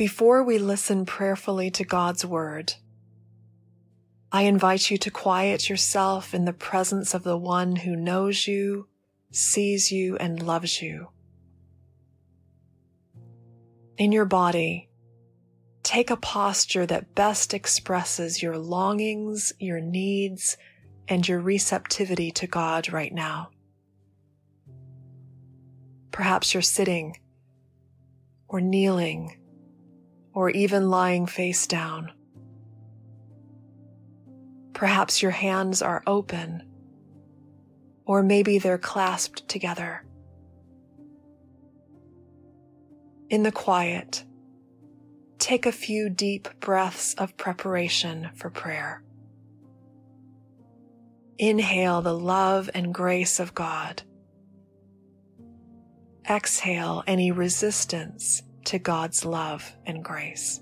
Before we listen prayerfully to God's Word, I invite you to quiet yourself in the presence of the one who knows you, sees you, and loves you. In your body, take a posture that best expresses your longings, your needs, and your receptivity to God right now. Perhaps you're sitting or kneeling or even lying face down. Perhaps your hands are open, or maybe they're clasped together. In the quiet, take a few deep breaths of preparation for prayer. Inhale the love and grace of God. Exhale any resistance to God's love and grace.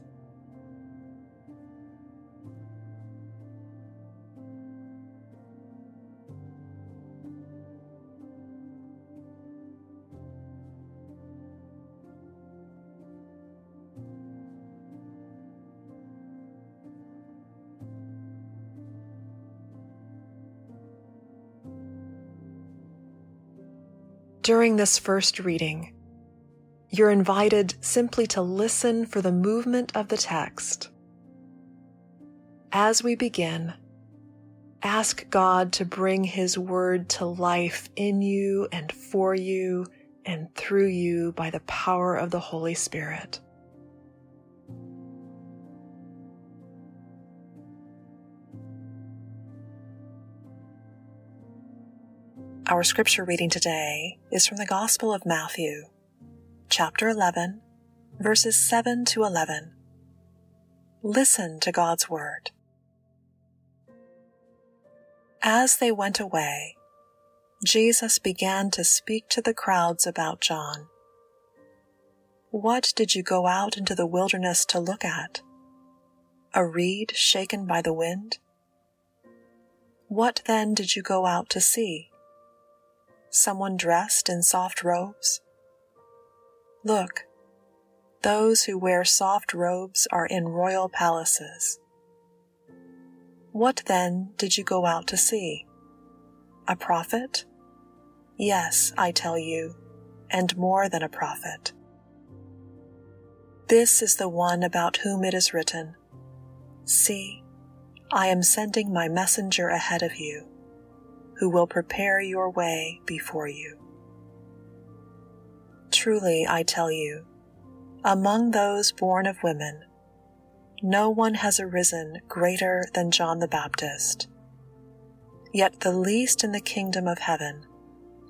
During this first reading, you're invited simply to listen for the movement of the text. As we begin, ask God to bring His Word to life in you and for you and through you by the power of the Holy Spirit. Our scripture reading today is from the Gospel of Matthew, chapter 11, verses 7 to 11. Listen to God's Word. As they went away, Jesus began to speak to the crowds about John. What did you go out into the wilderness to look at? A reed shaken by the wind? What then did you go out to see? someone dressed in soft robes? Look, those who wear soft robes are in royal palaces. What then did you go out to see? A prophet? Yes, I tell you, and more than a prophet. This is the one about whom it is written See, I am sending my messenger ahead of you who will prepare your way before you. Truly, I tell you, among those born of women, no one has arisen greater than John the Baptist. Yet the least in the kingdom of heaven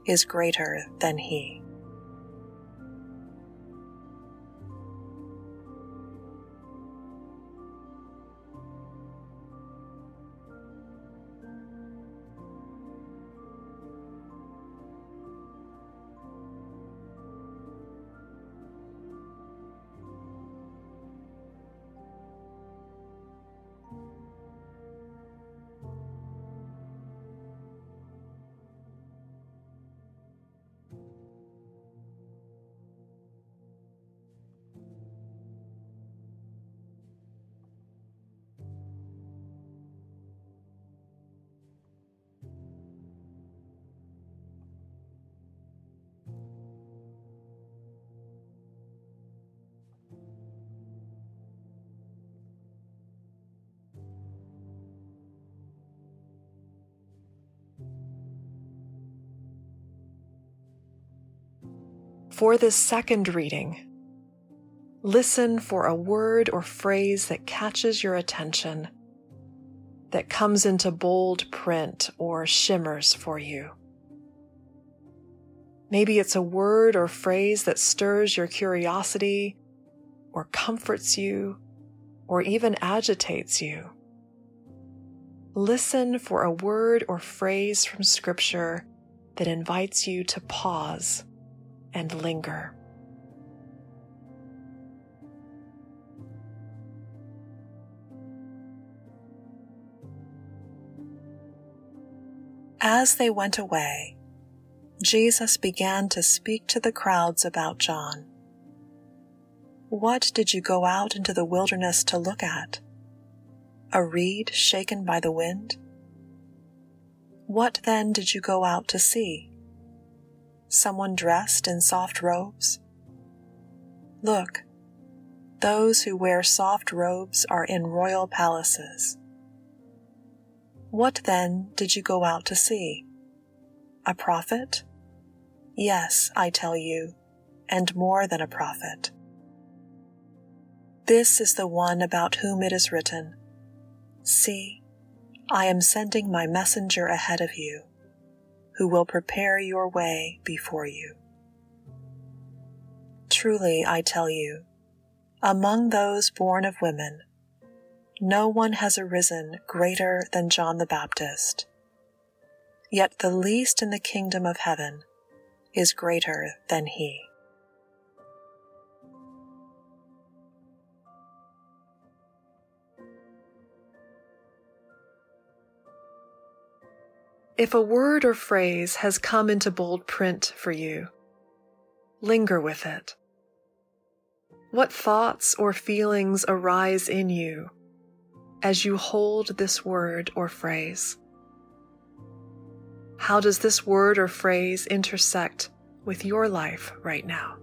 is greater than he. For this second reading, listen for a word or phrase that catches your attention, that comes into bold print or shimmers for you. Maybe it's a word or phrase that stirs your curiosity or comforts you or even agitates you. Listen for a word or phrase from Scripture that invites you to pause and linger. As they went away, Jesus began to speak to the crowds about John. What did you go out into the wilderness to look at? A reed shaken by the wind? What then did you go out to see? Someone dressed in soft robes? Look, those who wear soft robes are in royal palaces. What then did you go out to see? A prophet? Yes, I tell you, and more than a prophet. This is the one about whom it is written See, I am sending my messenger ahead of you, who will prepare your way before you. Truly, I tell you, among those born of women, no one has arisen greater than John the Baptist. Yet the least in the kingdom of heaven is greater than he. If a word or phrase has come into bold print for you, linger with it. What thoughts or feelings arise in you as you hold this word or phrase? How does this word or phrase intersect with your life right now?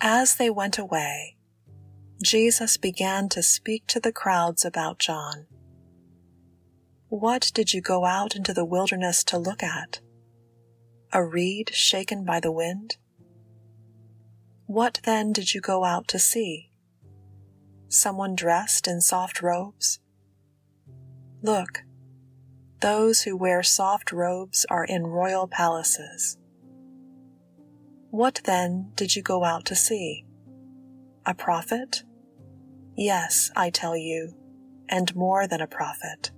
As they went away, Jesus began to speak to the crowds about John. What did you go out into the wilderness to look at? A reed shaken by the wind? What then did you go out to see? Someone dressed in soft robes? Look, those who wear soft robes are in royal palaces. What then did you go out to see? A prophet? Yes, I tell you, and more than a prophet.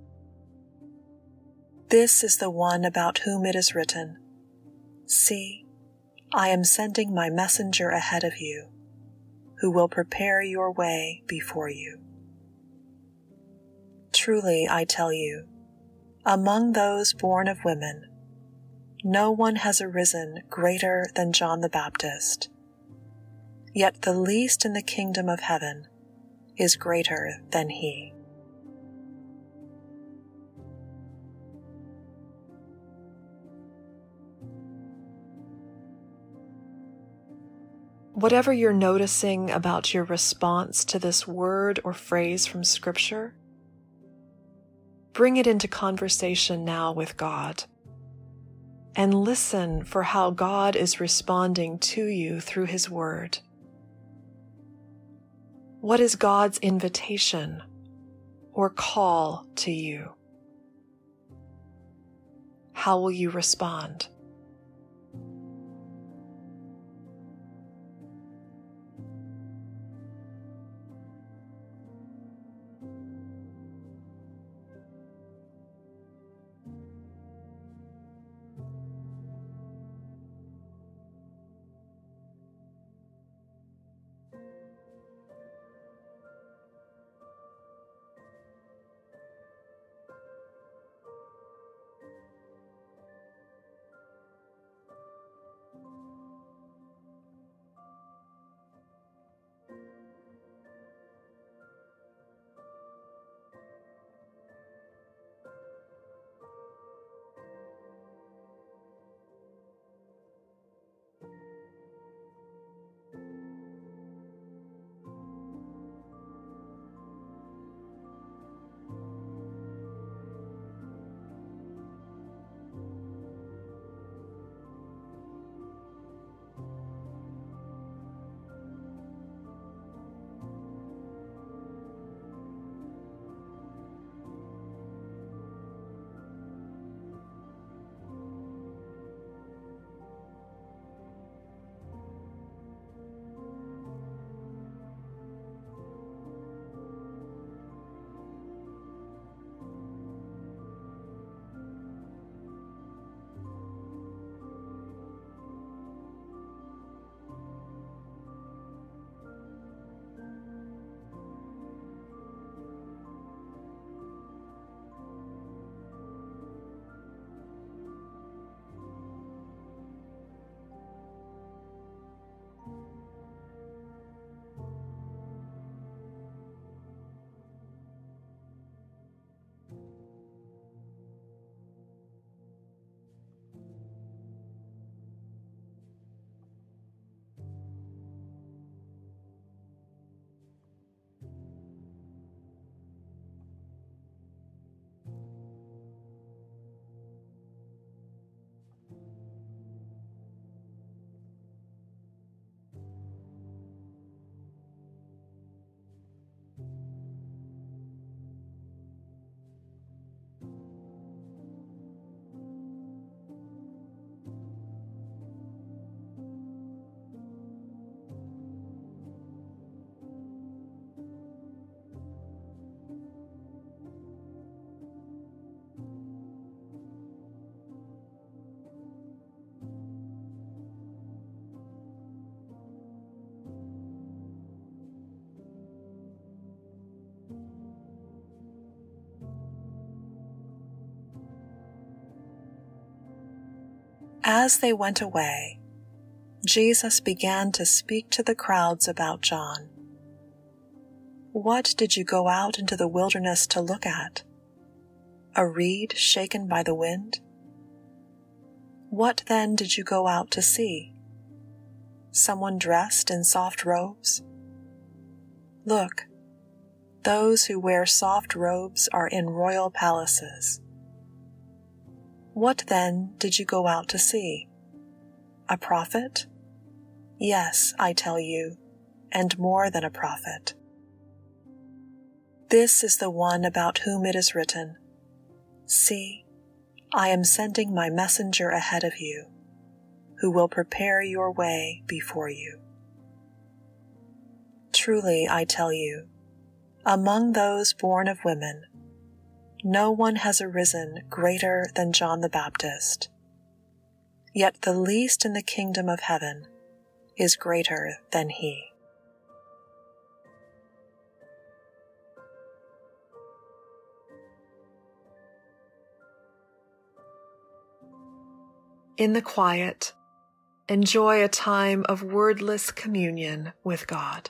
This is the one about whom it is written See, I am sending my messenger ahead of you, who will prepare your way before you. Truly, I tell you, among those born of women, no one has arisen greater than John the Baptist. Yet the least in the kingdom of heaven is greater than he. Whatever you're noticing about your response to this word or phrase from Scripture, bring it into conversation now with God and listen for how God is responding to you through His Word. What is God's invitation or call to you? How will you respond? As they went away, Jesus began to speak to the crowds about John. What did you go out into the wilderness to look at? A reed shaken by the wind? What then did you go out to see? Someone dressed in soft robes? Look, those who wear soft robes are in royal palaces. What then did you go out to see? A prophet? Yes, I tell you, and more than a prophet. This is the one about whom it is written See, I am sending my messenger ahead of you, who will prepare your way before you. Truly, I tell you, among those born of women, no one has arisen greater than John the Baptist. Yet the least in the kingdom of heaven is greater than he. In the quiet, enjoy a time of wordless communion with God.